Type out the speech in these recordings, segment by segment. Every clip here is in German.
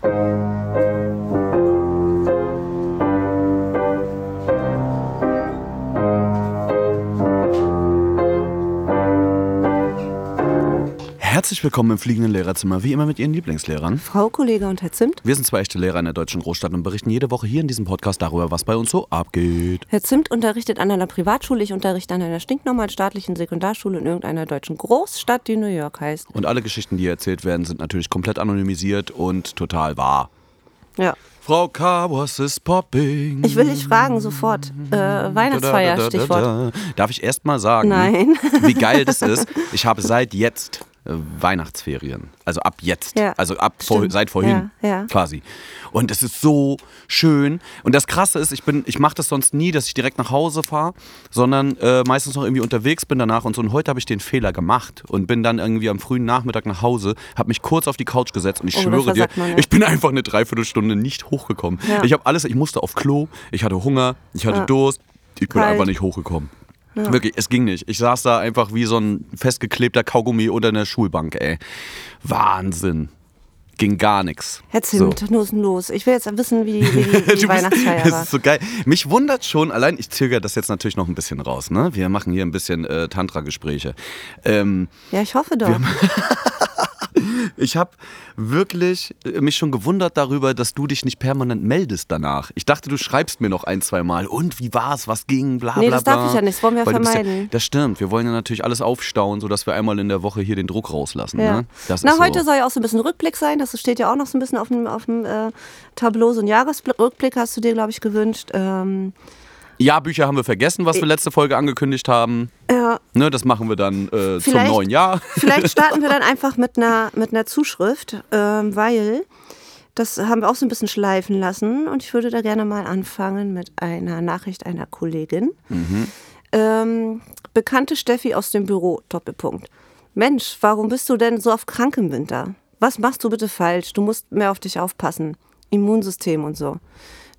Thank you. Herzlich willkommen im fliegenden Lehrerzimmer, wie immer mit Ihren Lieblingslehrern. Frau Kollege und Herr Zimt. Wir sind zwei echte Lehrer in der deutschen Großstadt und berichten jede Woche hier in diesem Podcast darüber, was bei uns so abgeht. Herr Zimt unterrichtet an einer Privatschule, ich unterrichte an einer stinknormalen staatlichen Sekundarschule in irgendeiner deutschen Großstadt, die New York heißt. Und alle Geschichten, die hier erzählt werden, sind natürlich komplett anonymisiert und total wahr. Ja. Frau K., was is popping? Ich will dich fragen, sofort. Äh, Weihnachtsfeier, Stichwort. Darf ich erst mal sagen, Nein. wie geil das ist? Ich habe seit jetzt Weihnachtsferien. Also ab jetzt. Ja, also ab vor, seit vorhin Ja, ja. quasi. Und es ist so schön. Und das Krasse ist, ich bin, ich mache das sonst nie, dass ich direkt nach Hause fahre, sondern äh, meistens noch irgendwie unterwegs bin danach und so. Und heute habe ich den Fehler gemacht und bin dann irgendwie am frühen Nachmittag nach Hause, habe mich kurz auf die Couch gesetzt und ich Oh, schwöre dir, man, ich bin einfach eine Dreiviertelstunde nicht hochgekommen. Ich habe alles, ich musste auf Klo, ich hatte Hunger, ich hatte. Durst, ich bin einfach nicht hochgekommen. Wirklich, es ging nicht. Ich saß da einfach wie so ein festgeklebter Kaugummi unter einer Schulbank, ey. Wahnsinn. Ging gar nichts. Herr Zimt, los, los. Ich will jetzt wissen, wie, wie, wie die Weihnachtsfeier Das war. ist so geil. Mich wundert schon, allein ich zögere das jetzt natürlich noch ein bisschen raus. Ne? Wir machen hier ein bisschen äh, Tantra-Gespräche. Ähm, Ja, ich hoffe doch. ich habe wirklich äh, mich schon gewundert darüber, dass du dich nicht permanent meldest danach. Ich dachte, du schreibst mir noch ein, zwei Mal. Und wie war's? Was ging? Bla, bla, Nee, das bla. darf ich ja nicht. Das wollen wir Weil vermeiden. Ja, das stimmt. Wir wollen ja natürlich alles aufstauen, sodass wir einmal in der Woche hier den Druck rauslassen. Ja. Ne? Das Na, ist so. heute soll ja auch so ein bisschen Rückblick sein. Das steht ja auch noch so ein bisschen auf dem, auf dem äh, Tableau. So ein Jahresrückblick hast du dir, glaube ich, gewünscht. Ähm, Ja, Bücher haben wir vergessen, was wir letzte Folge angekündigt haben. ja, Ne, das machen wir dann äh, zum neuen Jahr. Vielleicht starten wir dann einfach mit einer, mit einer Zuschrift, ähm, weil das haben wir auch so ein bisschen schleifen lassen. Und ich würde da gerne mal anfangen mit einer Nachricht einer Kollegin. Ähm, bekannte Steffi aus dem Büro, Doppelpunkt. Mensch, warum bist du denn so oft krank im Winter? Was machst du bitte falsch? Du musst mehr auf dich aufpassen. Immunsystem und so.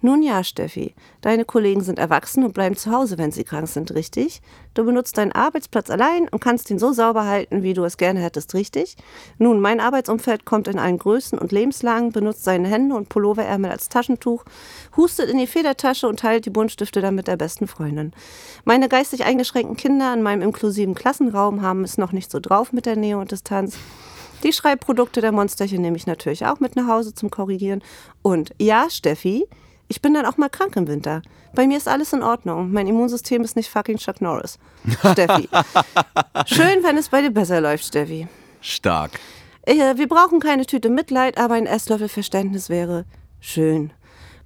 Nun ja, Steffi, deine Kollegen sind erwachsen und bleiben zu Hause, wenn sie krank sind, richtig? Du benutzt deinen Arbeitsplatz allein und kannst ihn so sauber halten, wie du es gerne hättest, richtig? Nun, mein Arbeitsumfeld kommt in allen Größen und Lebenslagen, benutzt seine Hände und Pulloverärmel als Taschentuch, hustet in die Federtasche und teilt die Buntstifte dann mit der besten Freundin. Meine geistig eingeschränkten Kinder in meinem inklusiven Klassenraum haben es noch nicht so drauf mit der Nähe und Distanz. Die Schreibprodukte der Monsterchen nehme ich natürlich auch mit nach Hause zum Korrigieren. Und ja, Steffi, ich bin dann auch mal krank im Winter. Bei mir ist alles in Ordnung. Mein Immunsystem ist nicht fucking Chuck Norris. Steffi. Schön, wenn es bei dir besser läuft, Steffi. Stark. Äh, Wir brauchen keine Tüte Mitleid, aber ein Esslöffel Verständnis wäre schön.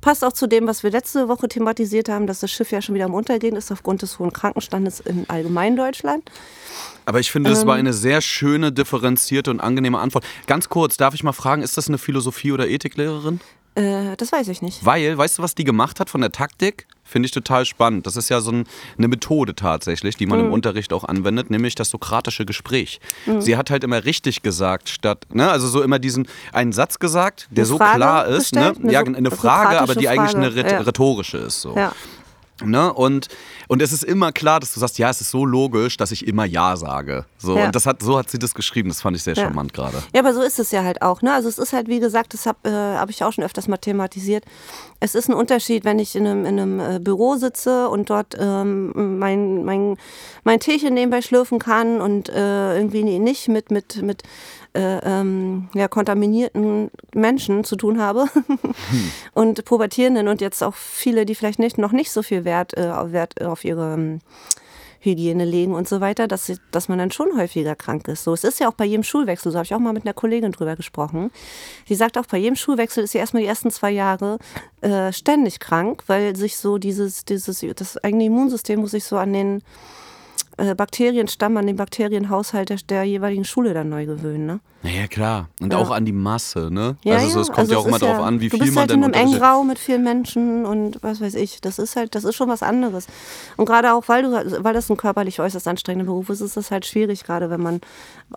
Passt auch zu dem, was wir letzte Woche thematisiert haben, dass das Schiff ja schon wieder am Untergehen ist aufgrund des hohen Krankenstandes in allgemein Deutschland. Aber ich finde, das Ähm. war eine sehr schöne, differenzierte und angenehme Antwort. Ganz kurz, darf ich mal fragen, ist das eine Philosophie- oder Ethiklehrerin? Äh, das weiß ich nicht. Weil, weißt du, was die gemacht hat von der Taktik? Finde ich total spannend. Das ist ja so ein, eine Methode tatsächlich, die man Mhm. im Unterricht auch anwendet, nämlich das sokratische Gespräch. Sie hat halt immer richtig gesagt, statt, ne, also so immer diesen einen Satz gesagt, der Eine so Frage klar ist, ne? gestellt? Eine ja, so- eine Frage, aber die sokratische eigentlich eine Frage, rhet- ja. rhetorische ist. So. Ja. Ne? Und, und es ist immer klar, dass du sagst, ja, es ist so logisch, dass ich immer Ja sage. So, Ja. Und das hat, so hat sie das geschrieben, das fand ich sehr Ja. charmant gerade. Ja, aber so ist es ja halt auch. Ne? Also es ist halt, wie gesagt, das habe äh, hab ich auch schon öfters mal thematisiert. Es ist ein Unterschied, wenn ich in einem, in einem äh, Büro sitze und dort ähm, mein, mein, mein Teechen nebenbei schlürfen kann und äh, irgendwie nicht mit, mit, mit äh, ähm, ja, kontaminierten Menschen zu tun habe und Pubertierenden und jetzt auch viele, die vielleicht nicht, noch nicht so viel Wert, äh, auf- Wert auf ihre ähm, Hygiene legen und so weiter, dass, sie, dass man dann schon häufiger krank ist. So, es ist ja auch bei jedem Schulwechsel, so habe ich auch mal mit einer Kollegin drüber gesprochen. Sie sagt auch, bei jedem Schulwechsel ist sie erstmal die ersten zwei Jahre äh, ständig krank, weil sich so dieses, dieses, das eigene Immunsystem muss sich so an den äh, Bakterienstamm, an den Bakterienhaushalt der, der jeweiligen Schule dann neu gewöhnen. Ne? Naja, klar. Und Ja. auch an die Masse, ne? Ja, also so, es ja. kommt Also ja auch immer ja- an, wie du viel bist man halt denn in einem engen. Raum mit vielen Menschen und was weiß ich. Das ist halt, das ist schon was anderes. Und gerade auch, weil du, weil das ein körperlich äußerst anstrengender Beruf ist, ist das halt schwierig, gerade wenn man,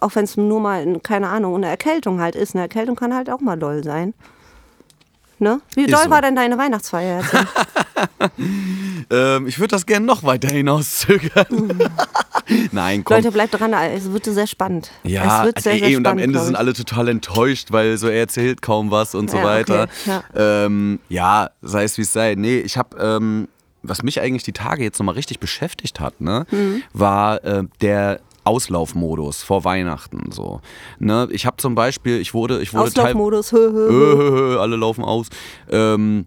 auch wenn es nur mal, keine Ahnung, eine Erkältung halt ist. Eine Erkältung kann halt auch mal doll sein. Ne? Wie Ist doll so. war denn deine Weihnachtsfeier? Ähm, ich würde das gerne noch weiter hinauszögern. Nein, komm. Leute, bleibt dran, es wird sehr spannend. Ja, es wird sehr, ey, sehr und am Ende sind alle total enttäuscht, weil so er erzählt kaum was und so Ja, weiter. okay, ja. Ähm, ja, sei es wie es sei. Nee, ich habe, ähm, was mich eigentlich die Tage jetzt nochmal richtig beschäftigt hat, ne, Mhm. war äh, der Auslaufmodus vor Weihnachten. So, ne, ich habe zum Beispiel, ich wurde, ich wurde Auslaufmodus, hö, hö, hö. alle laufen aus. Ähm,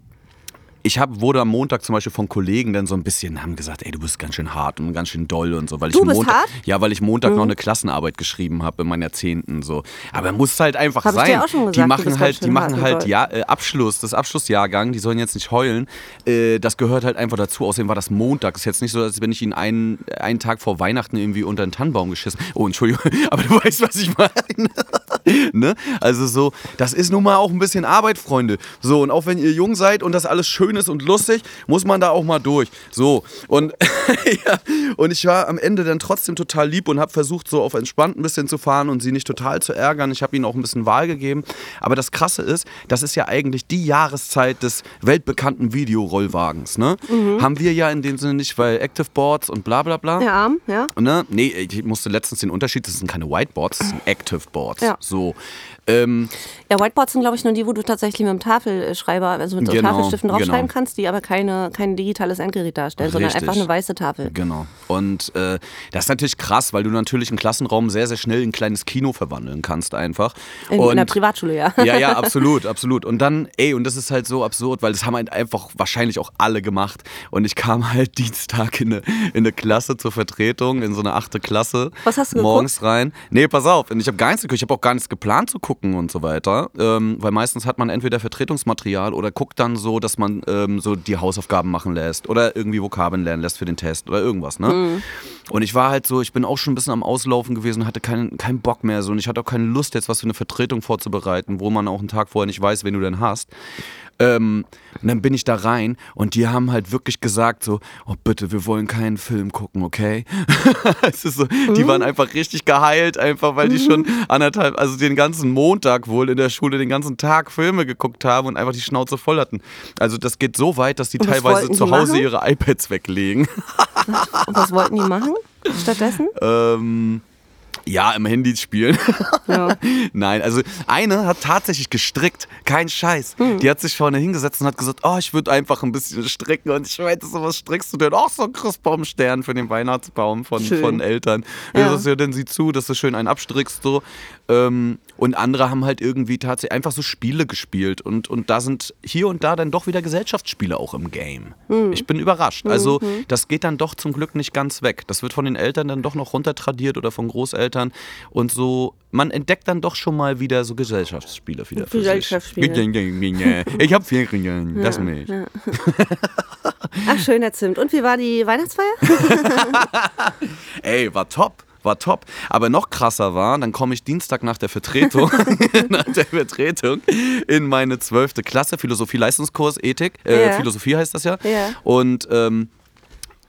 ich hab, wurde am Montag zum Beispiel von Kollegen dann so ein bisschen, haben gesagt, ey, du bist ganz schön hart und ganz schön doll und so. Weil Du ich bist Montag, hart? Mhm. Ja, weil ich Montag noch eine Klassenarbeit geschrieben habe in meiner Zehnten. So. Aber muss halt einfach Hab ich sein. dir auch schon gesagt, die machen halt, die machen halt ja, äh, Abschluss, das Abschlussjahrgang, die sollen jetzt nicht heulen. Äh, das gehört halt einfach dazu. Außerdem war das Montag. Ist jetzt nicht so, als wenn ich ihnen einen, einen Tag vor Weihnachten irgendwie unter den Tannenbaum geschissen. Oh, Entschuldigung, aber du weißt, was ich meine. ne? Also so, das ist nun mal auch ein bisschen Arbeit, Freunde. So, und auch wenn ihr jung seid und das alles schön ist und lustig, muss man da auch mal durch. So, und, ja, und ich war am Ende dann trotzdem total lieb und habe versucht, so auf entspannt ein bisschen zu fahren und sie nicht total zu ärgern. Ich habe ihnen auch ein bisschen Wahl gegeben. Aber das Krasse ist, das ist ja eigentlich die Jahreszeit des weltbekannten Videorollwagens. Ne? Haben wir ja in dem Sinne nicht, weil Active Boards und bla bla bla. Arm, ja. Ne? Nee, ich musste letztens den Unterschied, das sind keine Whiteboards, das sind Active Boards. Ja. So. Ähm, Ja, Whiteboards sind, glaube ich, nur die, wo du tatsächlich mit dem Tafelschreiber, also mit so Genau, Tafelstiften draufschreiben genau. kannst, die aber keine, kein digitales Endgerät darstellen, sondern Richtig. einfach eine weiße Tafel. Genau. Und äh, das ist natürlich krass, weil du natürlich einen Klassenraum sehr, sehr schnell in ein kleines Kino verwandeln kannst einfach. In, und in der Privatschule, ja. ja, ja, absolut, absolut. Und dann, ey, und das ist halt so absurd, weil das haben halt einfach wahrscheinlich auch alle gemacht. Und ich kam halt Dienstag in eine, in eine Klasse zur Vertretung, in so eine achte Klasse. Was hast du geguckt? Morgens rein. Nee, pass auf, und ich habe gar nichts geguckt. Ich habe auch gar nichts geplant zu gucken und so weiter. Ähm, weil meistens hat man entweder Vertretungsmaterial oder guckt dann so, dass man ähm, so die Hausaufgaben machen lässt oder irgendwie Vokabeln lernen lässt für den Test oder irgendwas, ne? Mhm. Und ich war halt so, ich bin auch schon ein bisschen am Auslaufen gewesen, hatte keinen, keinen Bock mehr so und ich hatte auch keine Lust jetzt was für eine Vertretung vorzubereiten, wo man auch einen Tag vorher nicht weiß, wen du denn hast. Ähm, und dann bin ich da rein und die haben halt wirklich gesagt so, oh bitte, wir wollen keinen Film gucken, okay? so, die waren einfach richtig geheilt, einfach weil die schon anderthalb, also den ganzen Montag wohl in der Schule den ganzen Tag Filme geguckt haben und einfach die Schnauze voll hatten. Also das geht so weit, dass die teilweise zu Hause machen? ihre iPads weglegen. Und was wollten die machen stattdessen? ähm, ja, im Handy spielen. Ja. Nein, also eine hat tatsächlich gestrickt, kein Scheiß. Hm. Die hat sich vorne hingesetzt und hat gesagt, oh, ich würde einfach ein bisschen stricken. Und ich meinte so, was strickst du denn? Auch so einen Christbaumstern für den Weihnachtsbaum von, Schön. von Eltern. Ja. Ja. Das ja, dann sieh zu, dass du schön einen abstrickst so. Ähm, und andere haben halt irgendwie tatsächlich einfach so Spiele gespielt. Und, und da sind hier und da dann doch wieder Gesellschaftsspiele auch im Game. Hm. Ich bin überrascht. Also das geht dann doch zum Glück nicht ganz weg. Das wird von den Eltern dann doch noch runtertradiert oder von Großeltern. Und so, man entdeckt dann doch schon mal wieder so Gesellschaftsspiele wieder Gesellschaftsspiele. Ich habe Ferien, lass mich. Ach, schöner Zimt. Und wie war die Weihnachtsfeier? Ey, war top. War top. Aber noch krasser war, dann komme ich Dienstag nach der Vertretung, nach der Vertretung in meine zwölfte Klasse, Philosophie-Leistungskurs, Ethik. Äh, Ja. Philosophie heißt das ja. Ja. Und ähm,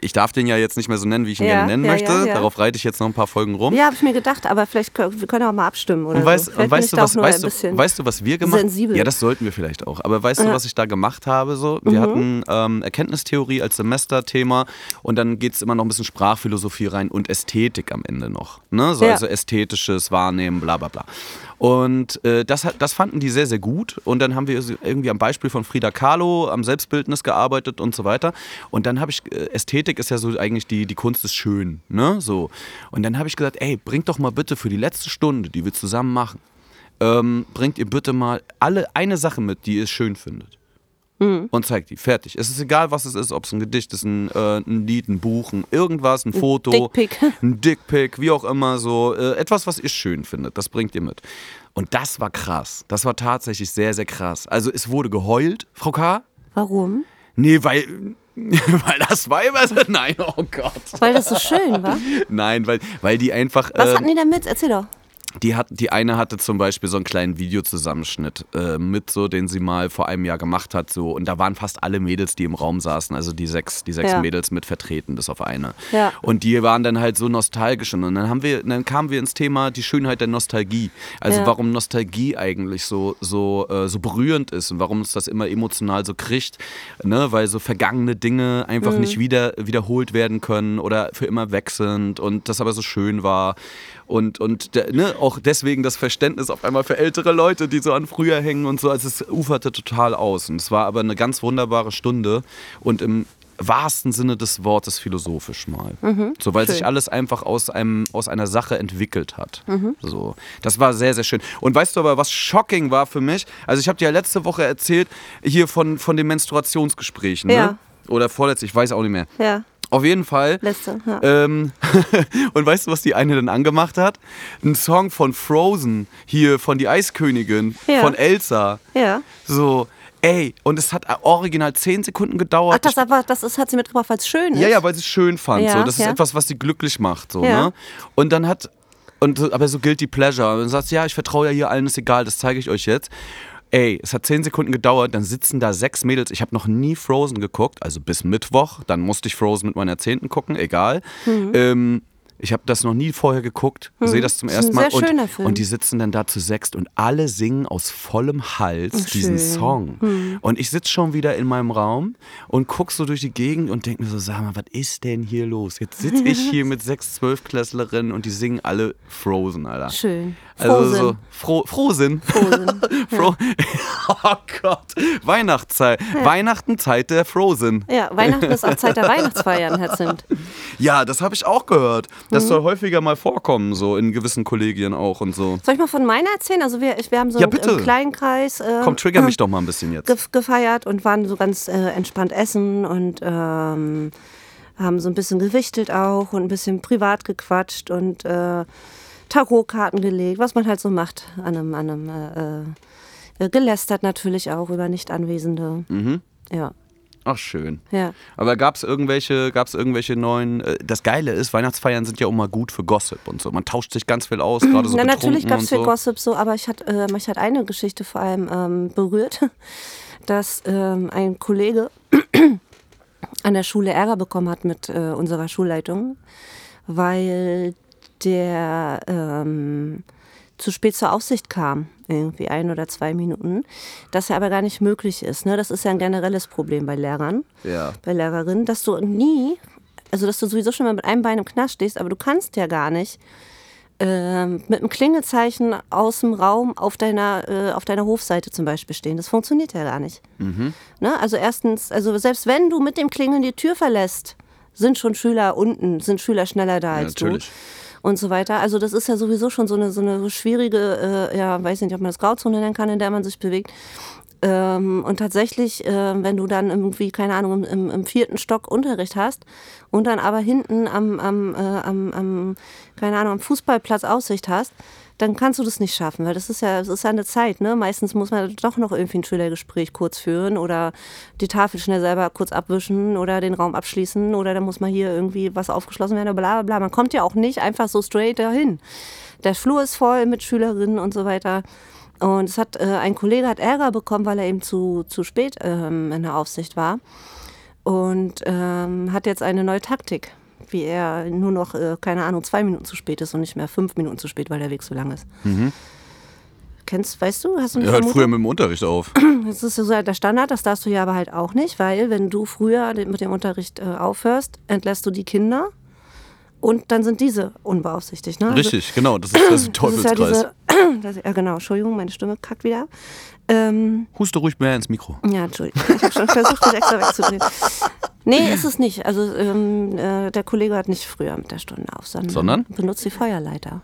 ich darf den ja jetzt nicht mehr so nennen, wie ich ihn Ja, gerne nennen ja, möchte. ja. Darauf reite ich jetzt noch ein paar Folgen rum. Ja, habe ich mir gedacht, aber vielleicht können wir können auch mal abstimmen oder Und weißt, so. und weißt du, was, weißt, du, weißt du, was wir gemacht sensibel. Ja, das sollten wir vielleicht auch. Aber weißt du, was ich da gemacht habe? So? Wir hatten ähm, Erkenntnistheorie als Semesterthema und dann geht es immer noch ein bisschen Sprachphilosophie rein und Ästhetik am Ende noch. Ne? So. Also ästhetisches Wahrnehmen, bla bla bla. Und äh, das, das fanden die sehr, sehr gut. Und dann haben wir irgendwie am Beispiel von Frida Kahlo am Selbstbildnis gearbeitet und so weiter. Und dann habe ich, äh, Ästhetik ist ja so eigentlich die, die Kunst des Schönen. Ne? So. Und dann habe ich gesagt, ey, bringt doch mal bitte für die letzte Stunde, die wir zusammen machen, ähm, bringt ihr bitte mal alle eine Sache mit, die ihr schön findet. Und zeigt die. Fertig. Es ist egal, was es ist, ob es ein Gedicht ist, ein, äh, ein Lied, ein Buch, ein irgendwas, ein Foto. Dickpick. Ein Dickpick, wie auch immer so. Äh, etwas, was ihr schön findet, das bringt ihr mit. Und das war krass. Das war tatsächlich sehr, sehr krass. Also es wurde geheult, Frau K. Warum? Nee, weil, weil das Weiber sind. Nein, oh Gott. Weil das so schön war. Nein, weil, weil die einfach. Was ähm, hatten die denn mit? Erzähl doch. Die, hat, die eine hatte zum Beispiel so einen kleinen Videozusammenschnitt äh, mit, so, den sie mal vor einem Jahr gemacht hat. So, und da waren fast alle Mädels, die im Raum saßen, also die sechs, die sechs Ja. Mädels mit vertreten, bis auf eine. Ja. Und die waren dann halt so nostalgisch. Und dann haben wir, dann kamen wir ins Thema die Schönheit der Nostalgie. Also Ja. warum Nostalgie eigentlich so, so, äh, so berührend ist und warum uns das immer emotional so kriegt. Ne? Weil so vergangene Dinge einfach Mhm. nicht wieder, wiederholt werden können oder für immer weg sind und das aber so schön war. Und, und ne, auch deswegen das Verständnis auf einmal für ältere Leute, die so an früher hängen und so. Also es uferte total aus. Und es war aber eine ganz wunderbare Stunde und im wahrsten Sinne des Wortes philosophisch mal. so, weil sich Mhm. schön. alles einfach aus, einem, aus einer Sache entwickelt hat. Mhm. So, das war sehr, sehr schön. Und weißt du aber, was shocking war für mich? Also ich habe dir ja letzte Woche erzählt, hier von, von den Menstruationsgesprächen. Ja. Ne? Oder vorletzte, ich weiß auch nicht mehr. Ja, Auf jeden Fall. letzte. Ja. Ähm, und weißt du, was die eine dann angemacht hat? Ein Song von Frozen, hier von Die Eiskönigin, Ja. von Elsa. ja. So, ey, und es hat original 10 Sekunden gedauert. Ach, das, aber, das ist, hat sie mitgebracht, weil es schön ist. ja, ja, weil sie es schön fand. Ja, so. Das ist etwas, was sie glücklich macht. So, Ja. ne? Und dann hat, und, aber so gilt die Pleasure. Und dann sagst du, ja, ich vertraue ja hier allen, ist egal, das zeige ich euch jetzt. Ey, es hat 10 Sekunden gedauert, dann sitzen da sechs Mädels. Ich habe noch nie Frozen geguckt, also bis Mittwoch. Dann musste ich Frozen mit meiner Zehnten gucken, egal. Mhm. Ähm, ich habe das noch nie vorher geguckt, sehe das zum Das ist ersten ein Mal. und, und die sitzen dann da zu sechst und alle singen aus vollem Hals Oh, diesen schön. Song. Und ich sitze schon wieder in meinem Raum und guck so durch die Gegend und denke mir so, sag mal, was ist denn hier los? Jetzt sitze ich hier mit sechs Zwölfklässlerinnen und die singen alle Frozen, Alter. Schön. Also so froh, Frohsinn. Frozen. Fro oh Gott. Weihnachtszeit. Weihnachten, Zeit der Frozen. Ja, Weihnachten ist auch Zeit der Weihnachtsfeiern, Herr Zimt. Ja, das habe ich auch gehört. Das Mhm. soll häufiger mal vorkommen, so in gewissen Kollegien auch und so. Soll ich mal von meiner erzählen? Also wir, wir haben so Ja, bitte. im kleinen Kreis äh, Komm, trigger mich doch mal ein bisschen jetzt. gef gefeiert und waren so ganz äh, entspannt essen und ähm, haben so ein bisschen gewichtelt auch und ein bisschen privat gequatscht und äh, Tarotkarten gelegt, was man halt so macht an einem, an einem äh, äh, gelästert natürlich auch über Nicht-Anwesende. Mhm. Ja, Ach, schön. ja. Aber gab es irgendwelche, gab's irgendwelche neuen. Äh, das Geile ist, Weihnachtsfeiern sind ja auch mal gut für Gossip und so. Man tauscht sich ganz viel aus, gerade so Na, natürlich gab es viel so. Gossip so, aber ich hat, äh, mich hat eine Geschichte vor allem ähm, berührt, dass ähm, ein Kollege an der Schule Ärger bekommen hat mit äh, unserer Schulleitung, weil der ähm, zu spät zur Aufsicht kam, irgendwie ein oder zwei Minuten, das ja aber gar nicht möglich ist. Ne? Das ist ja ein generelles Problem bei Lehrern Ja. bei Lehrerinnen, dass du nie, also dass du sowieso schon mal mit einem Bein im Knast stehst, aber du kannst ja gar nicht ähm, mit einem Klingelzeichen aus dem Raum auf deiner, äh, auf deiner Hofseite zum Beispiel stehen. Das funktioniert ja gar nicht. Mhm. Ne? Also erstens, also selbst wenn du mit dem Klingeln die Tür verlässt, sind schon Schüler unten, sind Schüler schneller da Ja, als natürlich. du und so weiter. Also das ist ja sowieso schon so eine, so eine schwierige, äh, ja, weiß nicht, ob man das Grauzone nennen kann, in der man sich bewegt. Ähm, und tatsächlich, äh, wenn du dann irgendwie, keine Ahnung, im, im, vierten Stock Unterricht hast und dann aber hinten am, am, äh, am, am, keine Ahnung, am Fußballplatz Aussicht hast, dann kannst du das nicht schaffen, weil das ist ja, das ist ja eine Zeit, ne? Meistens muss man doch noch irgendwie ein Schülergespräch kurz führen oder die Tafel schnell selber kurz abwischen oder den Raum abschließen oder dann muss man hier irgendwie was aufgeschlossen werden, bla bla bla. Man kommt ja auch nicht einfach so straight dahin. Der Flur ist voll mit Schülerinnen und so weiter. Und es hat, äh, ein Kollege hat Ärger bekommen, weil er eben zu, zu spät ähm, in der Aufsicht war. Und ähm, hat jetzt eine neue Taktik, wie er nur noch, äh, keine Ahnung, zwei Minuten zu spät ist und nicht mehr fünf Minuten zu spät, weil der Weg so lang ist. Kennst, weißt du, hast du Ja, hört früher mit dem Unterricht auf. Das ist ja so der Standard, das darfst du ja aber halt auch nicht, weil wenn du früher mit dem Unterricht äh, aufhörst, entlässt du die Kinder und dann sind diese unbeaufsichtigt. Ne? Also Richtig, genau. Das ist, das ist ist ja Teufelskreis. diese, ja genau, Entschuldigung, meine Stimme kackt wieder. Ähm, Huste ruhig mehr ins Mikro. ja, Entschuldigung, ich habe schon versucht, das extra wegzudrehen. Nee, ist es nicht. Also ähm, äh, der Kollege hat nicht früher mit der Stunde auf, sondern, Sondern? benutzt die Feuerleiter.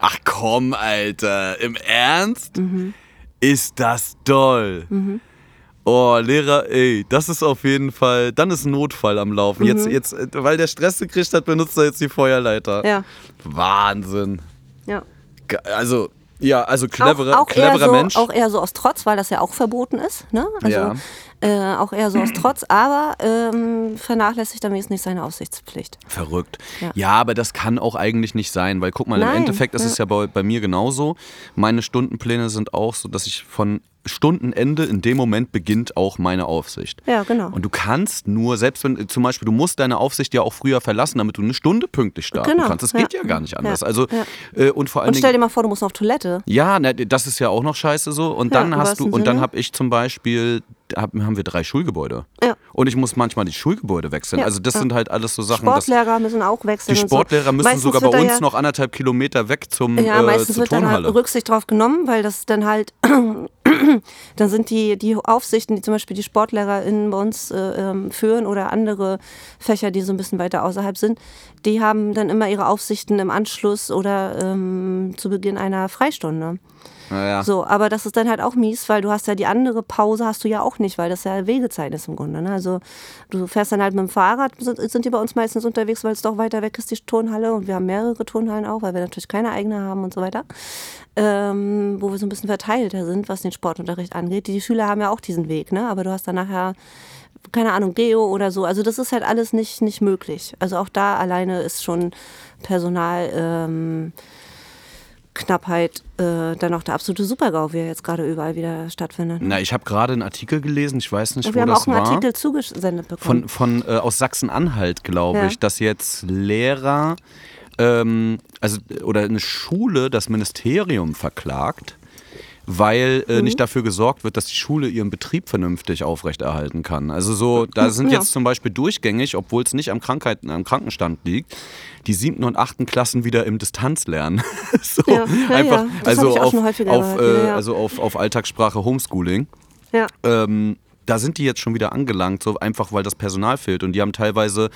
Ach komm, Alter. Im Ernst? Mhm. Ist das doll. Oh, Lehrer, ey, das ist auf jeden Fall, dann ist ein Notfall am Laufen. Mhm. Jetzt, jetzt, äh, weil der Stress gekriegt hat, benutzt er jetzt die Feuerleiter. Ja, Wahnsinn. ja. Also, Ja, also cleverer, auch, auch cleverer so, Mensch. Auch eher so aus Trotz, weil das ja auch verboten ist. Ne? Also, Ja. Äh, auch eher so aus Trotz, aber ähm, vernachlässigt am nicht seine Aufsichtspflicht. Verrückt. Ja. Ja. aber das kann auch eigentlich nicht sein, weil guck mal, im Nein, Endeffekt ist ja. es ja bei, bei mir genauso. Meine Stundenpläne sind auch so, dass ich von Stundenende in dem Moment beginnt auch meine Aufsicht. Ja, genau. Und du kannst nur, selbst wenn zum Beispiel, du musst deine Aufsicht ja auch früher verlassen, damit du eine Stunde pünktlich starten Genau, kannst. Das ja. geht ja gar nicht anders. Ja, Also äh, und vor Und Dingen. stell dir mal vor, du musst auf Toilette. Ja, ne, das ist ja auch noch scheiße so. Und Ja, dann im hast du, und dann habe ich zum Beispiel, haben wir drei Schulgebäude. Ja. Und ich muss manchmal die Schulgebäude wechseln. Ja, also das ja. sind halt alles so Sachen. Sportlehrer müssen auch wechseln. die und so. Sportlehrer müssen Meistens sogar bei uns noch anderthalb Kilometer weg zum Ja, äh, meistens zur wird dann halt Turnhalle. Rücksicht drauf genommen, weil das dann halt, dann sind die, die Aufsichten, die zum Beispiel die SportlehrerInnen bei uns äh, ähm, führen oder andere Fächer, die so ein bisschen weiter außerhalb sind, die haben dann immer ihre Aufsichten im Anschluss oder ähm, zu Beginn einer Freistunde. Naja. So, aber das ist dann halt auch mies, weil du hast ja die andere Pause hast du ja auch nicht, weil das ja Wegezeit ist im Grunde. Ne? Also du fährst dann halt mit dem Fahrrad, sind, sind die bei uns meistens unterwegs, weil es doch weiter weg ist, die Turnhalle. Und wir haben mehrere Turnhallen auch, weil wir natürlich keine eigene haben und so weiter. Ähm, wo wir so ein bisschen verteilter sind, was den Sportunterricht angeht. Die Schüler haben ja auch diesen Weg, ne? aber du hast dann nachher keine Ahnung, Geo oder so. Also das ist halt alles nicht, nicht möglich. Also auch da alleine ist schon Personal... Ähm, Knappheit äh, dann auch der absolute Supergau, wie er jetzt gerade überall wieder stattfindet. Na, ich habe gerade einen Artikel gelesen, ich weiß nicht, Und wo wir haben das auch einen war. Artikel zugesendet bekommen. von, von äh, aus Sachsen-Anhalt, glaube Ja. ich, dass jetzt Lehrer ähm, also oder eine Schule das Ministerium verklagt, weil Mhm. äh, nicht dafür gesorgt wird, dass die Schule ihren Betrieb vernünftig aufrechterhalten kann. Also so, da sind Ja. jetzt zum Beispiel durchgängig, obwohl es nicht am, Krankheiten, am Krankenstand liegt, die siebten und achten Klassen wieder im Distanzlernen. so, Ja, ja, einfach, also auf, auf, äh, also auf, auf Alltagssprache Homeschooling ja. ähm, da sind die jetzt schon wieder angelangt, so einfach weil das Personal fehlt. Und die haben teilweise,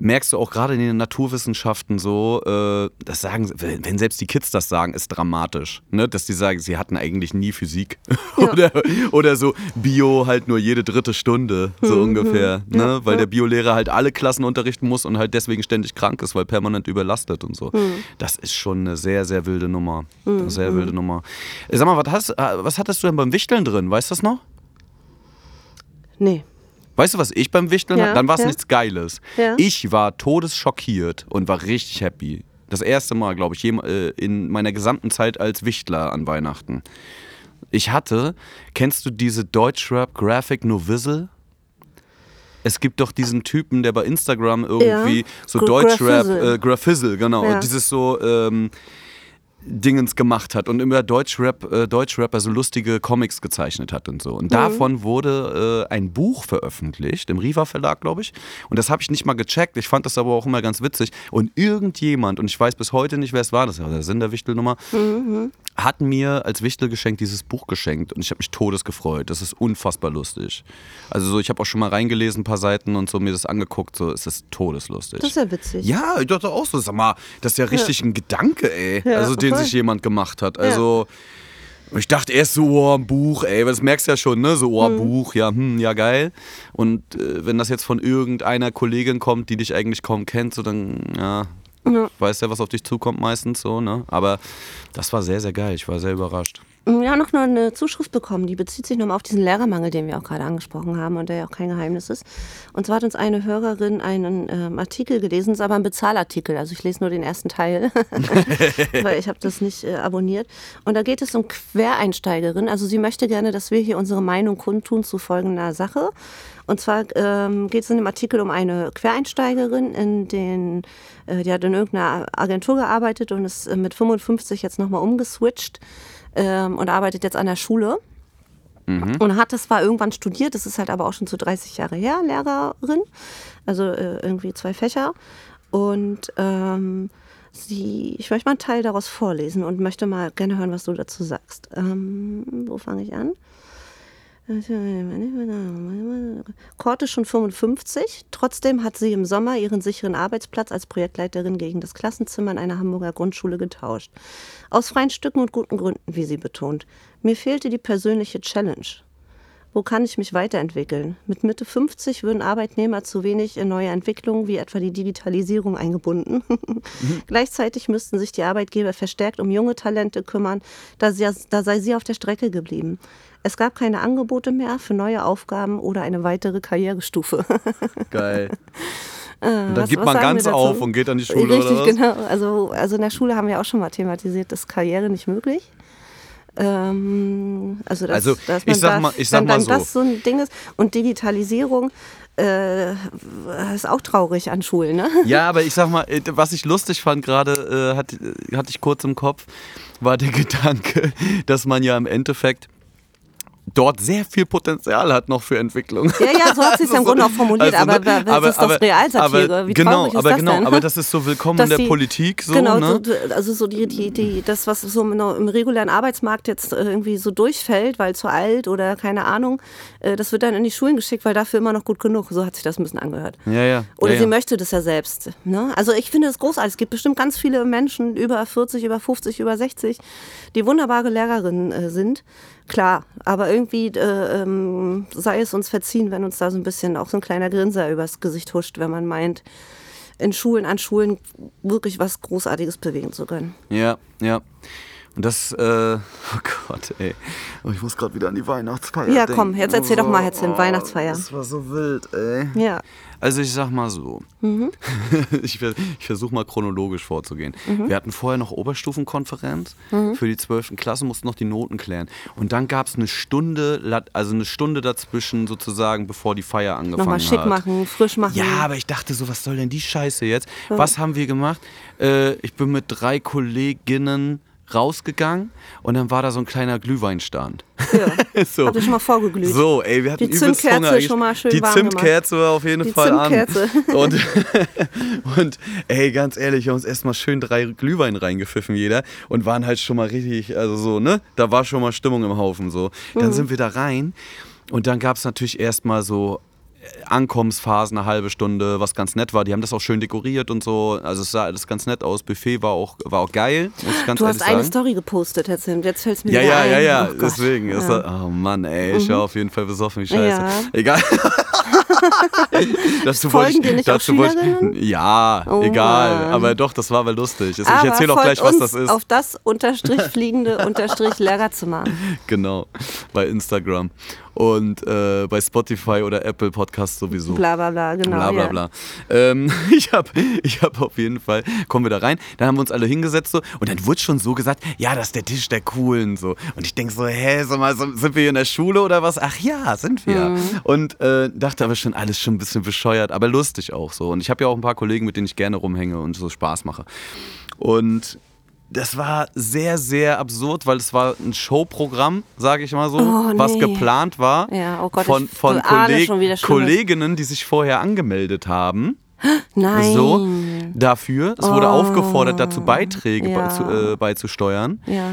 merkst du auch gerade in den Naturwissenschaften so, äh, das sagen, wenn selbst die Kids das sagen, ist dramatisch. Ne? Dass die sagen, sie hatten eigentlich nie Physik. oder, oder so Bio halt nur jede dritte Stunde, so Mhm, ungefähr. Ne? Weil der Biolehrer halt alle Klassen unterrichten muss und halt deswegen ständig krank ist, weil permanent überlastet und so. Mhm. Das ist schon eine sehr, sehr wilde Nummer. Eine sehr wilde Nummer. Sag mal, was, hast, äh, was hattest du denn beim Wichteln drin? Weißt du das noch? Nee. Weißt du, was ich beim Wichteln Ja, hatte? Dann war es ja. nichts Geiles. Ja. Ich war todesschockiert und war richtig happy. Das erste Mal, glaube ich, äh, in meiner gesamten Zeit als Wichtler an Weihnachten. Ich hatte, kennst du diese Deutschrap Graphic Novizzle? Es gibt doch diesen Typen, der bei Instagram irgendwie Ja. so Deutschrap, Graphizzle. äh, Graphizzle, genau, Ja. dieses so ähm, Dingens gemacht hat und immer Deutschrap, äh, Deutschrapper so lustige Comics gezeichnet hat und so. Mhm. Und davon wurde äh, ein Buch veröffentlicht, im Riva Verlag, glaube ich. Und das habe ich nicht mal gecheckt. Ich fand das aber auch immer ganz witzig. Und irgendjemand, und ich weiß bis heute nicht, wer es war, das ist ja der Sinn der Wichtelnummer, Mhm. hat mir als Wichtelgeschenk dieses Buch geschenkt. Und ich habe mich todes gefreut. Das ist unfassbar lustig. Also so, ich habe auch schon mal reingelesen, ein paar Seiten und so mir das angeguckt. So, es ist todeslustig. Das ist ja witzig. Ja, ich dachte auch so, sag mal, das ist ja richtig ein Gedanke, ey. Ja, also den voll. sich jemand gemacht hat. Also ich dachte erst so, oh, ein Buch, ey, das merkst du ja schon, ne? So, oh, Mhm. Buch, ja, hm, ja, geil. Und äh, wenn das jetzt von irgendeiner Kollegin kommt, die dich eigentlich kaum kennt, so dann, ja, Ja. weißt ja, was auf dich zukommt meistens so, ne? Aber das war sehr, sehr geil. Ich war sehr überrascht. Wir haben noch eine Zuschrift bekommen, die bezieht sich nochmal auf diesen Lehrermangel, den wir auch gerade angesprochen haben und der ja auch kein Geheimnis ist. Und zwar hat uns eine Hörerin einen ähm, Artikel gelesen, ist aber ein Bezahlartikel, also ich lese nur den ersten Teil, weil ich habe das nicht äh, abonniert. Und da geht es um Quereinsteigerin, also sie möchte gerne, dass wir hier unsere Meinung kundtun zu folgender Sache. Und zwar ähm, geht es in dem Artikel um eine Quereinsteigerin, in den, äh, die hat in irgendeiner Agentur gearbeitet und ist äh, mit 55 jetzt nochmal umgeswitcht ähm, und arbeitet jetzt an der Schule. Und hat das zwar irgendwann studiert, das ist halt aber auch schon so 30 Jahre her, Lehrerin, also äh, irgendwie zwei Fächer. Und ähm, sie, ich möchte mal einen Teil daraus vorlesen und möchte mal gerne hören, was du dazu sagst. Ähm, wo fange ich an? Kort ist schon 55. Trotzdem hat sie im Sommer ihren sicheren Arbeitsplatz als Projektleiterin gegen das Klassenzimmer in einer Hamburger Grundschule getauscht. Aus freien Stücken und guten Gründen, wie sie betont. Mir fehlte die persönliche Challenge. Wo kann ich mich weiterentwickeln? Mit Mitte 50 würden Arbeitnehmer zu wenig in neue Entwicklungen wie etwa die Digitalisierung eingebunden. Mhm. Gleichzeitig müssten sich die Arbeitgeber verstärkt um junge Talente kümmern, da, sie, da sei sie auf der Strecke geblieben. Es gab keine Angebote mehr für neue Aufgaben oder eine weitere Karrierestufe. Geil. Äh, und dann was, gibt man ganz auf und geht an die Schule Richtig, oder was? genau. Also, also in der Schule haben wir auch schon mal thematisiert, dass Karriere nicht möglich. Ähm, also, dass, also dass ich sag mal, ich sag mal so. das so ein Ding ist. Und Digitalisierung äh, ist auch traurig an Schulen, ne? Ja, aber ich sag mal, äh, was ich lustig fand gerade, äh, hatte, hatte ich kurz im Kopf, war der Gedanke, dass man ja im Endeffekt dort sehr viel Potenzial hat noch für Entwicklung. Ja, ja, so hat sie es also, im Grunde auch formuliert, also, aber, aber, aber das ist doch Realsatire. Aber, Wie genau, ist aber das genau, denn? aber das ist so willkommen Dass in der die, Politik. So, genau, ne? so, also so die, die, die, das, was so im regulären Arbeitsmarkt jetzt irgendwie so durchfällt, weil zu alt oder keine Ahnung, äh, das wird dann in die Schulen geschickt, weil dafür immer noch gut genug. So hat sich das ein bisschen angehört. Ja, ja. Oder ja, sie ja. möchte das ja selbst. Ne? Also ich finde das großartig. Es gibt bestimmt ganz viele Menschen über 40, über 50, über 60, die wunderbare Lehrerinnen äh, sind klar, aber irgendwie äh, ähm, sei es uns verziehen, wenn uns da so ein bisschen auch so ein kleiner Grinser übers Gesicht huscht, wenn man meint, in Schulen, an Schulen wirklich was Großartiges bewegen zu können. Ja, ja. Und das, äh, oh Gott, ey. Ich muss gerade wieder an die Weihnachtsfeier Ja, komm, jetzt erzähl oh, doch mal jetzt den oh, Weihnachtsfeier. Das war so wild, ey. Ja. Also ich sag mal so, mhm. ich, ich versuche mal chronologisch vorzugehen. Mhm. Wir hatten vorher noch Oberstufenkonferenz mhm. für die 12. Klasse, mussten noch die Noten klären. Und dann gab es eine Stunde, also eine Stunde dazwischen sozusagen, bevor die Feier angefangen Nochmal schick hat. machen, frisch machen. Ja, aber ich dachte so, was soll denn die Scheiße jetzt? Was haben wir gemacht? Äh, ich bin mit drei Kolleginnen rausgegangen und dann war da so ein kleiner Glühweinstand. Ja. so. Habt ihr schon mal vorgeglüht? So, ey, wir hatten die Zimtkerze schon mal schön Die warm Zimtkerze war auf jeden die Fall Zimtkerze. an. Und, und ey, ganz ehrlich, wir haben uns erstmal schön drei Glühwein reingepfiffen jeder und waren halt schon mal richtig, also so, ne? Da war schon mal Stimmung im Haufen so. Dann mhm. sind wir da rein und dann gab es natürlich erstmal so Ankommensphase eine halbe Stunde, was ganz nett war. Die haben das auch schön dekoriert und so. Also es sah alles ganz nett aus. Buffet war auch, war auch geil, muss ich ganz du ehrlich hast eine Story gepostet, jetzt fällt es mir ja, ja, ein. Ja, ja, oh deswegen. Ja. Das, oh Mann, ey, ich mhm. war auf jeden Fall besoffen, wie scheiße. Ja. Egal. dazu Folgen dir nicht dazu auch ich, Ja, oh egal. Mann. Aber doch, das war aber lustig. Also aber ich erzähle auch gleich, was das ist. auf das unterstrich fliegende unterstrich Lehrerzimmer. Genau, bei Instagram und äh, bei Spotify oder Apple Podcasts sowieso. Bla bla bla, genau. Bla bla bla. Ja. Ähm, ich habe ich hab auf jeden Fall, kommen wir da rein, dann haben wir uns alle hingesetzt so, und dann wurde schon so gesagt, ja, das ist der Tisch der Coolen so. Und ich denke so, hä, sag mal, sind wir hier in der Schule oder was? Ach ja, sind wir. Mhm. Und äh, dachte aber schon, alles schon ein bisschen bescheuert, aber lustig auch so. Und ich habe ja auch ein paar Kollegen, mit denen ich gerne rumhänge und so Spaß mache. Und das war sehr, sehr absurd, weil es war ein Showprogramm, sage ich mal so, oh, nee. was geplant war ja, oh Gott, von, von Kolleg Kolleginnen, die sich vorher angemeldet haben. Nein. So, dafür. Es wurde oh. aufgefordert, dazu Beiträge ja. äh, beizusteuern. Ja.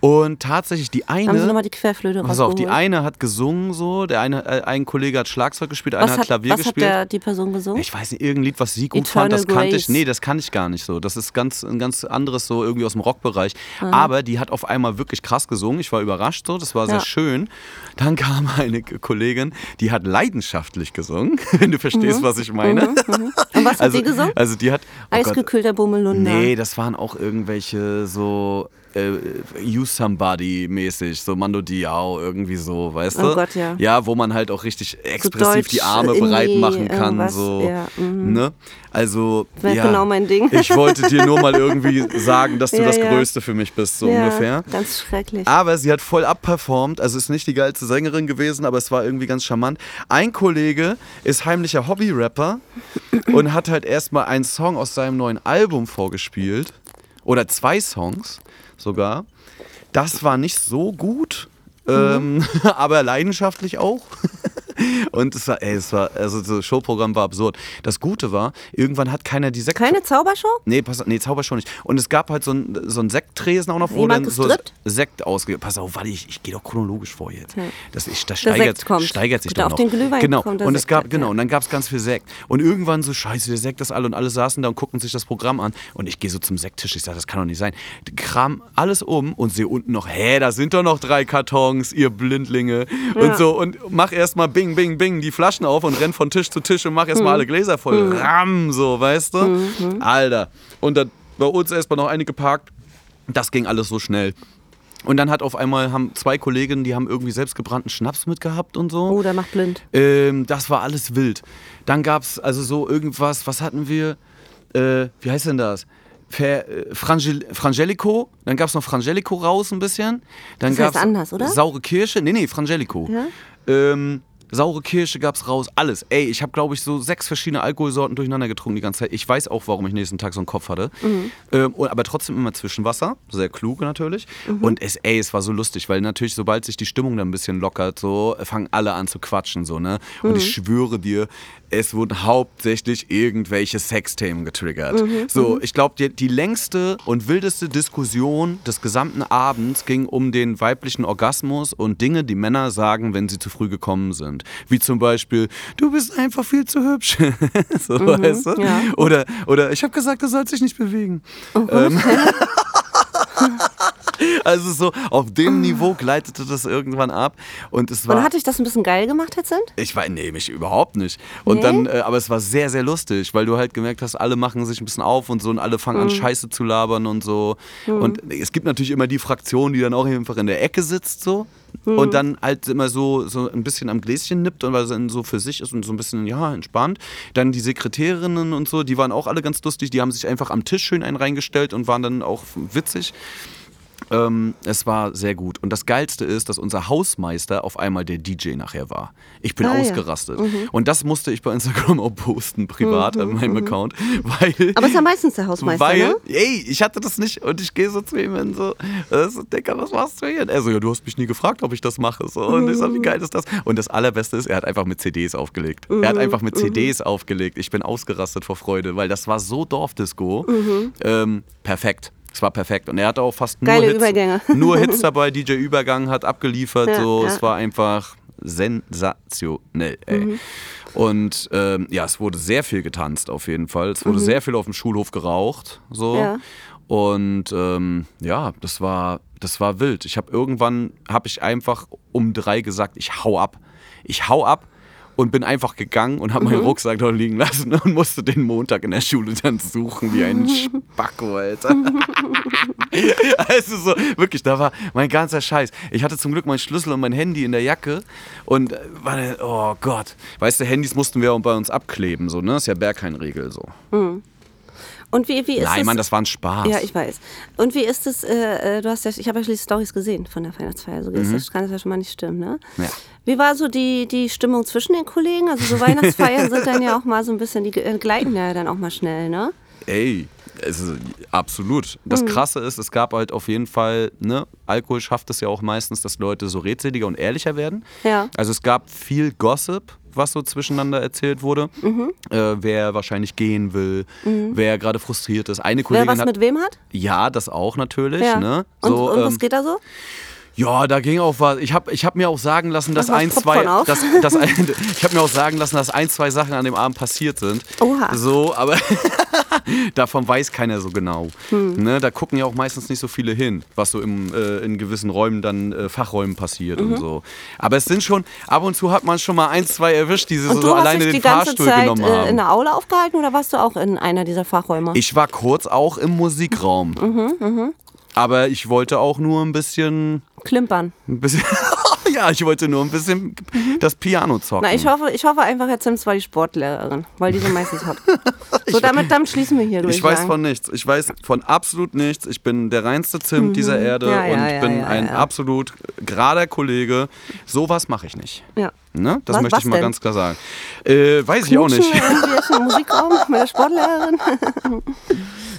Und tatsächlich die eine. Haben Sie nochmal die Querflöte Pass auf, die eine hat gesungen so, der eine, äh, ein Kollege hat Schlagzeug gespielt, einer hat, Klavier was gespielt. Was hat der, die Person gesungen? Ich weiß nicht, irgendein Lied, was sie gut Eternal fand, das kannte Grace. ich. Nee, das kann ich gar nicht so. Das ist ganz, ein ganz anderes so irgendwie aus dem Rockbereich. Mhm. Aber die hat auf einmal wirklich krass gesungen. Ich war überrascht so, das war sehr Ja. schön. Dann kam eine Kollegin, die hat leidenschaftlich gesungen, wenn du verstehst, was ich meine. Mhm, mhm. Und was hat Also, sie gesungen? also die hat. oh. Eisgekühlter Bummelunder. Nee, das waren auch irgendwelche so äh, You Somebody mäßig, so Mando Diao, irgendwie so, weißt Oh du? Gott, ja. Ja, wo man halt auch richtig expressiv Deutsch, die Arme bereit machen kann, so. ja, mhm. Ne? Also, Wäre ja, genau mein Ding. ich wollte dir nur mal irgendwie sagen, dass du Ja, das. Größte für mich bist, so ungefähr. Ganz schrecklich. Aber sie hat voll abperformt, also ist nicht die geilste Sängerin gewesen, aber es war irgendwie ganz charmant. Ein Kollege ist heimlicher Hobby-Rapper und hat halt erstmal einen Song aus seinem neuen Album vorgespielt. Oder zwei Songs sogar. Das war nicht so gut, ähm, aber leidenschaftlich auch. Und es war, ey, es war, also das Showprogramm war absurd. Das Gute war, irgendwann hat keiner die Sekt. Keine Zaubershow? Nee, pass, nee, Zaubershow nicht. Und es gab halt so ein, so ein Sekttresen auch noch, wo Jemand dann so gestrippt? Sekt ausge... Pass auf, warte, ich, ich gehe doch chronologisch vor jetzt. Ja. Das, ich, das steigert, Sekt kommt. steigert sich Gut, auf noch. den Glühwein genau. kommt und es gab, halt, genau, ja. und dann gab es ganz viel Sekt. Und irgendwann so, scheiße, der Sekt ist alle und alle saßen da und guckten sich das Programm an. Und ich gehe so zum Sekttisch, ich sage, das kann doch nicht sein. Kram alles um und sehe unten noch, hä, da sind doch noch drei Kartons, ihr Blindlinge. Und Ja. so, und mach erstmal bing, bing, bing die Flaschen auf und renn von Tisch zu Tisch und mach erstmal alle Gläser voll. Ram, so, weißt du? Alter. Und dann bei uns erstmal noch eine geparkt. Das ging alles so schnell. Und dann hat auf einmal haben zwei Kolleginnen, die haben irgendwie selbstgebrannten Schnaps mitgehabt und so. Oh, der macht blind. Ähm, das war alles wild. Dann gab es also so irgendwas, was hatten wir? Äh, wie heißt denn das? Fer, äh, Frangel, Frangelico, dann gab es noch Frangelico raus ein bisschen. Dann Das heißt anders, oder? Saure Kirsche, nee, nee, Frangelico. Ja? Ähm, saure Kirsche gab's raus, alles. Ey, ich habe, glaube ich, so sechs verschiedene Alkoholsorten durcheinander getrunken die ganze Zeit. Ich weiß auch, warum ich nächsten Tag so einen Kopf hatte. Mhm. Ähm, und, aber trotzdem immer Zwischenwasser, sehr klug natürlich. Und es, ey, es war so lustig, weil natürlich, sobald sich die Stimmung dann ein bisschen lockert, so fangen alle an zu quatschen, so, ne? Und ich schwöre dir, es wurden hauptsächlich irgendwelche Sexthemen getriggert. So, ich glaube, die, die längste und wildeste Diskussion des gesamten Abends ging um den weiblichen Orgasmus und Dinge, die Männer sagen, wenn sie zu früh gekommen sind. Wie zum Beispiel, du bist einfach viel zu hübsch. so, weißt du? ja. Oder, oder ich habe gesagt, du sollst dich nicht bewegen. Ähm, also so auf dem Niveau gleitete das irgendwann ab und es war Und hat dich das ein bisschen geil gemacht, Zimt? ich war, nee, mich überhaupt nicht. Und Nee? dann, äh, aber es war sehr, sehr lustig, weil du halt gemerkt hast, alle machen sich ein bisschen auf und so und alle fangen Mhm. an, Scheiße zu labern und so. Und es gibt natürlich immer die Fraktion, die dann auch einfach in der Ecke sitzt, so. Mhm. Und dann halt immer so, so ein bisschen am Gläschen nippt und weil es dann so für sich ist und so ein bisschen, ja, entspannt. Dann die Sekretärinnen und so, die waren auch alle ganz lustig, die haben sich einfach am Tisch schön einen reingestellt und waren dann auch witzig. Ähm, es war sehr gut. Und das Geilste ist, dass unser Hausmeister auf einmal der DJ nachher war. Ich bin Ah, ja. ausgerastet. Und das musste ich bei Instagram auch posten, privat an meinem Account. Weil, Aber ist ja meistens der Hausmeister, weil, ne? ey, ich hatte das nicht und ich gehe so zu ihm und so, so Dicker, was machst du hier? Und Er so, ja, du hast mich nie gefragt, ob ich das mache. So. Und ich so, wie geil ist das? Und das Allerbeste ist, er hat einfach mit CDs aufgelegt. Er hat einfach mit CDs aufgelegt. Ich bin ausgerastet vor Freude, weil das war so Dorfdisco. Ähm, perfekt. Es war perfekt. Und er hatte auch fast nur Geile Hits, Übergänge. nur Hits dabei. DJ Übergang hat abgeliefert. Ja, so. ja. Es war einfach sensationell. Ey. Mhm. Und ähm, ja, es wurde sehr viel getanzt auf jeden Fall. Es wurde sehr viel auf dem Schulhof geraucht. So. Mhm. Ja. Und ähm, ja, das war, das war wild. Ich habe irgendwann, habe ich einfach um drei gesagt, ich hau ab. Ich hau ab und bin einfach gegangen und habe Mhm. meinen Rucksack dort liegen lassen und musste den Montag in der Schule dann suchen wie ein Spacko, Alter. also so, wirklich, da war mein ganzer Scheiß. Ich hatte zum Glück meinen Schlüssel und mein Handy in der Jacke und äh, war, der- oh Gott. Weißt du, Handys mussten wir auch bei uns abkleben, so, ne? Ist ja Berghain-Regel so. Und wie, wie ist Nein, es? Mann, das war ein Spaß. Ja, ich weiß. Und wie ist es, äh, äh, du hast ja, ich habe ja schließlich Stories gesehen von der Weihnachtsfeier, so Mhm. das kann das ja schon mal nicht stimmen, ne? Ja. Wie war so die, die Stimmung zwischen den Kollegen? Also so Weihnachtsfeiern sind dann ja auch mal so ein bisschen, die äh, gleiten ja dann auch mal schnell, ne? Ey, es ist, absolut. Das Krasse ist, es gab halt auf jeden Fall, ne, Alkohol schafft es ja auch meistens, dass Leute so redseliger und ehrlicher werden. Ja. Also es gab viel Gossip, was so zwischeneinander erzählt wurde. Äh, wer wahrscheinlich gehen will, wer gerade frustriert ist. Eine Wer Kollegin was hat. mit wem hat? ja, das auch natürlich. Ja. Ne? Und, So, und ähm, was geht da so? Ja, da ging auch was. Ich habe ich hab mir auch sagen lassen, dass ein, zwei, dass, dass ein, ich habe mir auch sagen lassen, dass ein, zwei Sachen an dem Abend passiert sind. Oha. So, aber davon weiß keiner so genau. Hm. Ne, da gucken ja auch meistens nicht so viele hin, was so im, äh, in gewissen Räumen dann äh, Fachräumen passiert Mhm. und so. Aber es sind schon, ab und zu hat man schon mal ein, zwei erwischt, die so, so alleine den Fahrstuhl Zeit genommen äh, haben. in der Aula aufgehalten oder warst du auch in einer dieser Fachräume? Ich war kurz auch im Musikraum. Mhm, Aber ich wollte auch nur ein bisschen, Klimpern. ein bisschen ja, ich wollte nur ein bisschen das Piano zocken. Na, ich hoffe, ich hoffe einfach, Herr Zims war die Sportlehrerin, weil die so meistens hat. So, damit, damit schließen wir hier durch. Ich weiß von nichts. Ich weiß von absolut nichts. Ich bin der reinste Zimt dieser Erde Mhm. Ja, ja, und ja, bin ein absolut gerader Kollege. Sowas mache ich nicht. Ja. Ne? Das Was- möchte ich mal denn? ganz klar sagen. Äh, weiß ich auch nicht. Knutschen Irgendwie im Musikraum mit der Sportlehrerin.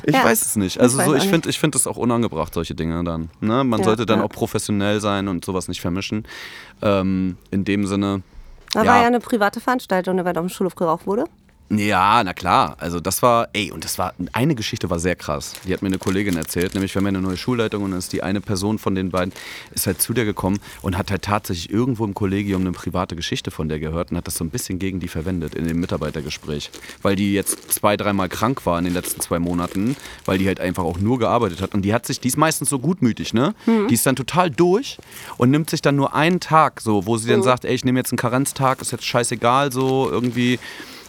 Ich Ja. weiß es nicht. Also weiß so, ich finde ich find das auch unangebracht, solche Dinge dann. Ne? Man Ja, sollte dann ja. auch professionell sein und sowas nicht vermischen. Ähm, in dem Sinne, Da war ja eine private Veranstaltung, da auf dem Schulhof geraucht wurde. Ja, na klar. Also das war, ey, und das war, eine Geschichte war sehr krass. Die hat mir eine Kollegin erzählt, nämlich wir haben ja eine neue Schulleitung und dann ist die eine Person von den beiden, ist halt zu der gekommen und hat halt tatsächlich irgendwo im Kollegium eine private Geschichte von der gehört und hat das so ein bisschen gegen die verwendet in dem Mitarbeitergespräch. Weil die jetzt zwei, dreimal krank war in den letzten zwei Monaten, weil die halt einfach auch nur gearbeitet hat. Und die hat sich, die ist meistens so gutmütig, ne? Die ist dann total durch und nimmt sich dann nur einen Tag so, wo sie dann sagt, ey, ich nehme jetzt einen Karenztag, ist jetzt scheißegal, so irgendwie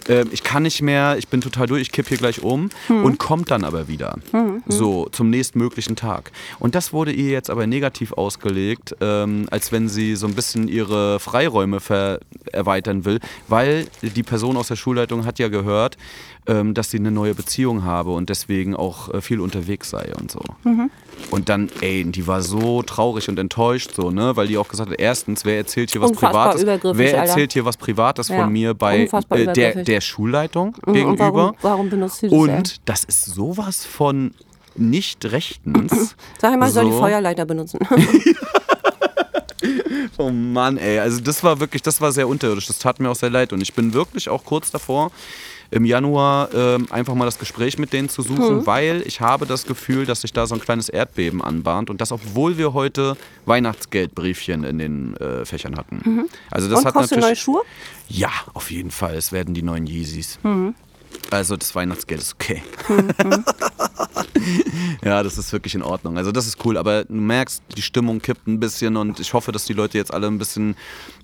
äh, ich kann nicht mehr, ich bin total durch, ich kipp hier gleich um und kommt dann aber wieder. So, zum nächstmöglichen Tag. Und das wurde ihr jetzt aber negativ ausgelegt, ähm, als wenn sie so ein bisschen ihre Freiräume erweitern will, weil die Person aus der Schulleitung hat ja gehört, ähm, dass sie eine neue Beziehung habe und deswegen auch äh, viel unterwegs sei und so. Und dann, ey, die war so traurig und enttäuscht, so, ne? Weil die auch gesagt hat, erstens, wer erzählt hier was Unfassbar Privates? Wer Alter. erzählt hier was Privates Ja, von mir bei äh, der, der Schulleitung Und gegenüber? warum, warum benutzt sie das? ey? Und das ist sowas von nicht rechtens. Sag mal, ich soll die So. Feuerleiter benutzen. Oh Mann, ey. Also das war wirklich, das war sehr unterirdisch. Das tat mir auch sehr leid. Und ich bin wirklich auch kurz davor, im Januar ähm, einfach mal das Gespräch mit denen zu suchen, Hm. weil ich habe das Gefühl, dass sich da so ein kleines Erdbeben anbahnt. Und das, obwohl wir heute Weihnachtsgeldbriefchen in den äh, Fächern hatten. Also das Und hat kostet neue natürlich. Schuhe? Ja, auf jeden Fall. Es werden die neuen Yeezys. Also das Weihnachtsgeld ist okay. ja, das ist wirklich in Ordnung. Also das ist cool. Aber du merkst, die Stimmung kippt ein bisschen und ich hoffe, dass die Leute jetzt alle ein bisschen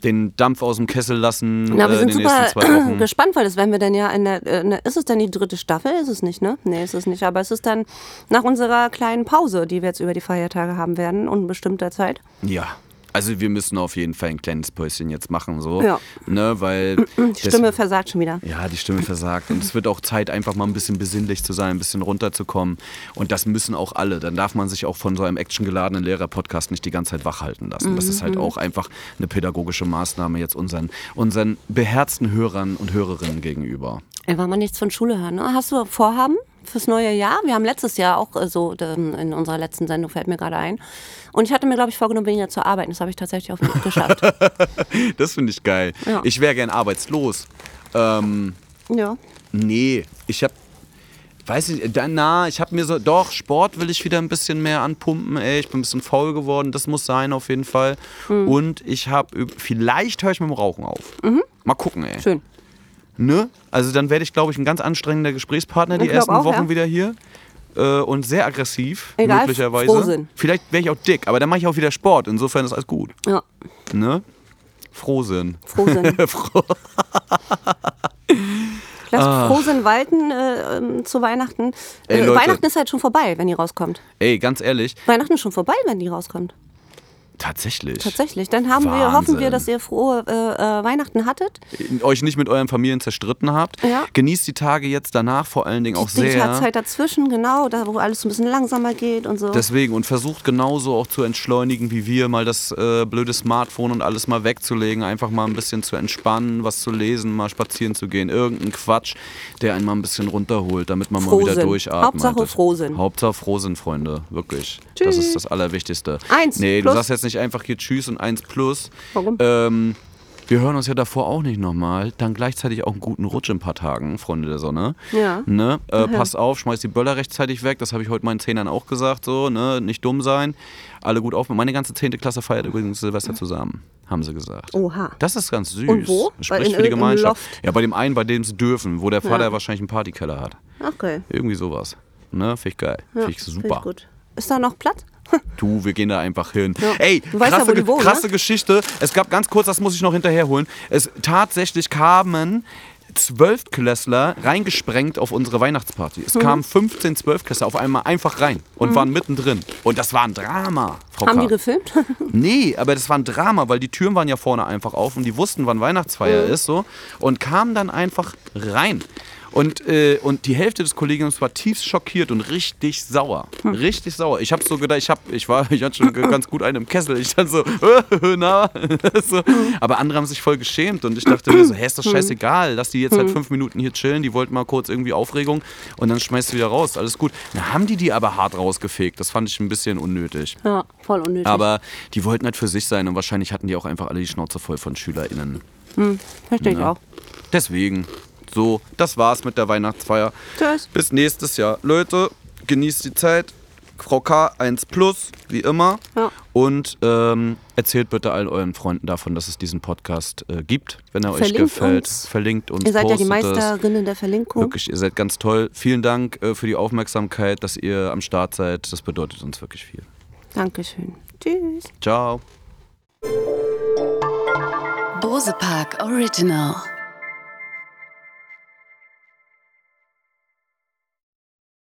den Dampf aus dem Kessel lassen Na, wir äh, in sind super Wochen. gespannt, weil das werden wir dann ja in der, äh, in der, ist es denn die dritte Staffel? Ist es nicht, ne? Nee, ist es nicht. Aber es ist dann nach unserer kleinen Pause, die wir jetzt über die Feiertage haben werden, unbestimmter Zeit. Ja. Also wir müssen auf jeden Fall ein kleines Päuschen jetzt machen, so. Ja. Ne, weil Die Stimme versagt schon wieder. Ja, die Stimme versagt. Und es wird auch Zeit, einfach mal ein bisschen besinnlich zu sein, ein bisschen runterzukommen. Und das müssen auch alle. Dann darf man sich auch von so einem actiongeladenen Lehrer-Podcast nicht die ganze Zeit wach halten lassen. Das ist halt Mhm. auch einfach eine pädagogische Maßnahme jetzt unseren, unseren beherzten Hörern und Hörerinnen gegenüber. Ey, wollen wir nichts von Schule hören, ne? Hast du Vorhaben fürs neue Jahr? Wir haben letztes Jahr auch äh, so, in unserer letzten Sendung fällt mir gerade ein. Und ich hatte mir, glaube ich, vorgenommen, weniger zu arbeiten. Das habe ich tatsächlich auch nicht geschafft. Das finde ich geil. Ja. Ich wäre gern arbeitslos. Ähm, ja. Nee, ich habe weiß ich, na, ich habe mir so, doch, Sport will ich wieder ein bisschen mehr anpumpen, ey, ich bin ein bisschen faul geworden, das muss sein auf jeden Fall. Mhm. Und ich habe, vielleicht höre ich mit dem Rauchen auf. Mal gucken, ey. Schön. Ne? Also dann werde ich, glaube ich, ein ganz anstrengender Gesprächspartner die ersten auch, Wochen ja. wieder hier. Äh, und sehr aggressiv, Egal, möglicherweise. Frohsinn. Vielleicht wäre ich auch dick, aber dann mache ich auch wieder Sport. Insofern ist alles gut. Ja. Ne? Frohsinn. Frohsinn. Froh Lass Ah. Frohsinn walten äh, ähm, zu Weihnachten. Ey, Äh. Weihnachten ist halt schon vorbei, wenn die rauskommt. Ey, ganz ehrlich, Weihnachten ist schon vorbei, wenn die rauskommt. Tatsächlich. Tatsächlich. Dann haben wir, hoffen wir, dass ihr frohe äh, äh, Weihnachten hattet. euch nicht mit euren Familien zerstritten habt. Ja. Genießt die Tage jetzt danach vor allen Dingen auch die sehr. Zeit dazwischen, genau, da wo alles ein bisschen langsamer geht und so. Deswegen und versucht genauso auch zu entschleunigen wie wir, mal das äh, blöde Smartphone und alles mal wegzulegen, einfach mal ein bisschen zu entspannen, was zu lesen, mal spazieren zu gehen, irgendein Quatsch, der einen mal ein bisschen runterholt, damit man mal wieder Frohsinn. durchatmet. Hauptsache Frohsinn. Hauptsache Frohsinn, Freunde, wirklich. Das ist das Allerwichtigste. Eins Nee, plus. du sagst jetzt nicht einfach hier Tschüss und eins plus. Warum? Ähm, wir hören uns ja davor auch nicht nochmal. Dann gleichzeitig auch einen guten Rutsch in ein paar Tagen, Freunde der Sonne. Ja. Ne? Äh, Pass auf, schmeiß die Böller rechtzeitig weg. Das habe ich heute meinen Zehnern auch gesagt. So, ne? Nicht dumm sein. Alle gut auf. Meine ganze 10. Klasse feiert übrigens Silvester zusammen, haben sie gesagt. Oha. Das ist ganz süß. Und wo? Spricht für die Gemeinschaft. Loft? Ja, bei dem einen, bei dem sie dürfen, wo der Vater Ja. wahrscheinlich einen Partykeller hat. Okay. Irgendwie sowas. Ne? Finde ich geil. Ja, Finde ich find super. gut. Ist da noch Platz? Du, wir gehen da einfach hin. Ja. Ey, ja, krasse, die wohnen, krasse ne? Geschichte. Es gab ganz kurz, das muss ich noch hinterherholen. Es tatsächlich kamen Zwölftklässler reingesprengt auf unsere Weihnachtsparty. Mhm. Es kamen 15 Zwölftklässler auf einmal einfach rein und waren mittendrin. Und das war ein Drama, Frau Haben die gefilmt? Nee, aber das war ein Drama, weil die Türen waren ja vorne einfach auf und die wussten, wann Weihnachtsfeier Mhm. ist so und kamen dann einfach rein. Und, äh, und die Hälfte des Kollegiums war tiefst schockiert und richtig sauer. Hm. Richtig sauer. Ich habe so gedacht, ich, hab, ich war ich hatte schon ganz gut einen im Kessel. Ich dann so, na. so. Aber andere haben sich voll geschämt und ich dachte mir so, hä, ist Hm. doch scheißegal. Lass die jetzt halt fünf Minuten hier chillen. Die wollten mal kurz irgendwie Aufregung und dann schmeißt du wieder raus. Alles gut. Dann haben die die aber hart rausgefegt. Das fand ich ein bisschen unnötig. ja, voll unnötig. Aber die wollten halt für sich sein und wahrscheinlich hatten die auch einfach alle die Schnauze voll von SchülerInnen. Verstehe ich Ja. auch. Deswegen, so, das war's mit der Weihnachtsfeier. Tschüss. Bis nächstes Jahr. Leute, genießt die Zeit. Frau K 1 Plus, wie immer. Ja. Und ähm, erzählt bitte allen euren Freunden davon, dass es diesen Podcast äh, gibt, wenn er euch Verlinkt gefällt. uns. Verlinkt uns. Ihr seid ja die. Meisterinnen der Verlinkung. Wirklich, ihr seid ganz toll. Vielen Dank äh, für die Aufmerksamkeit, dass ihr am Start seid. Das bedeutet uns wirklich viel. Dankeschön. Tschüss. Ciao. Bose Park Original.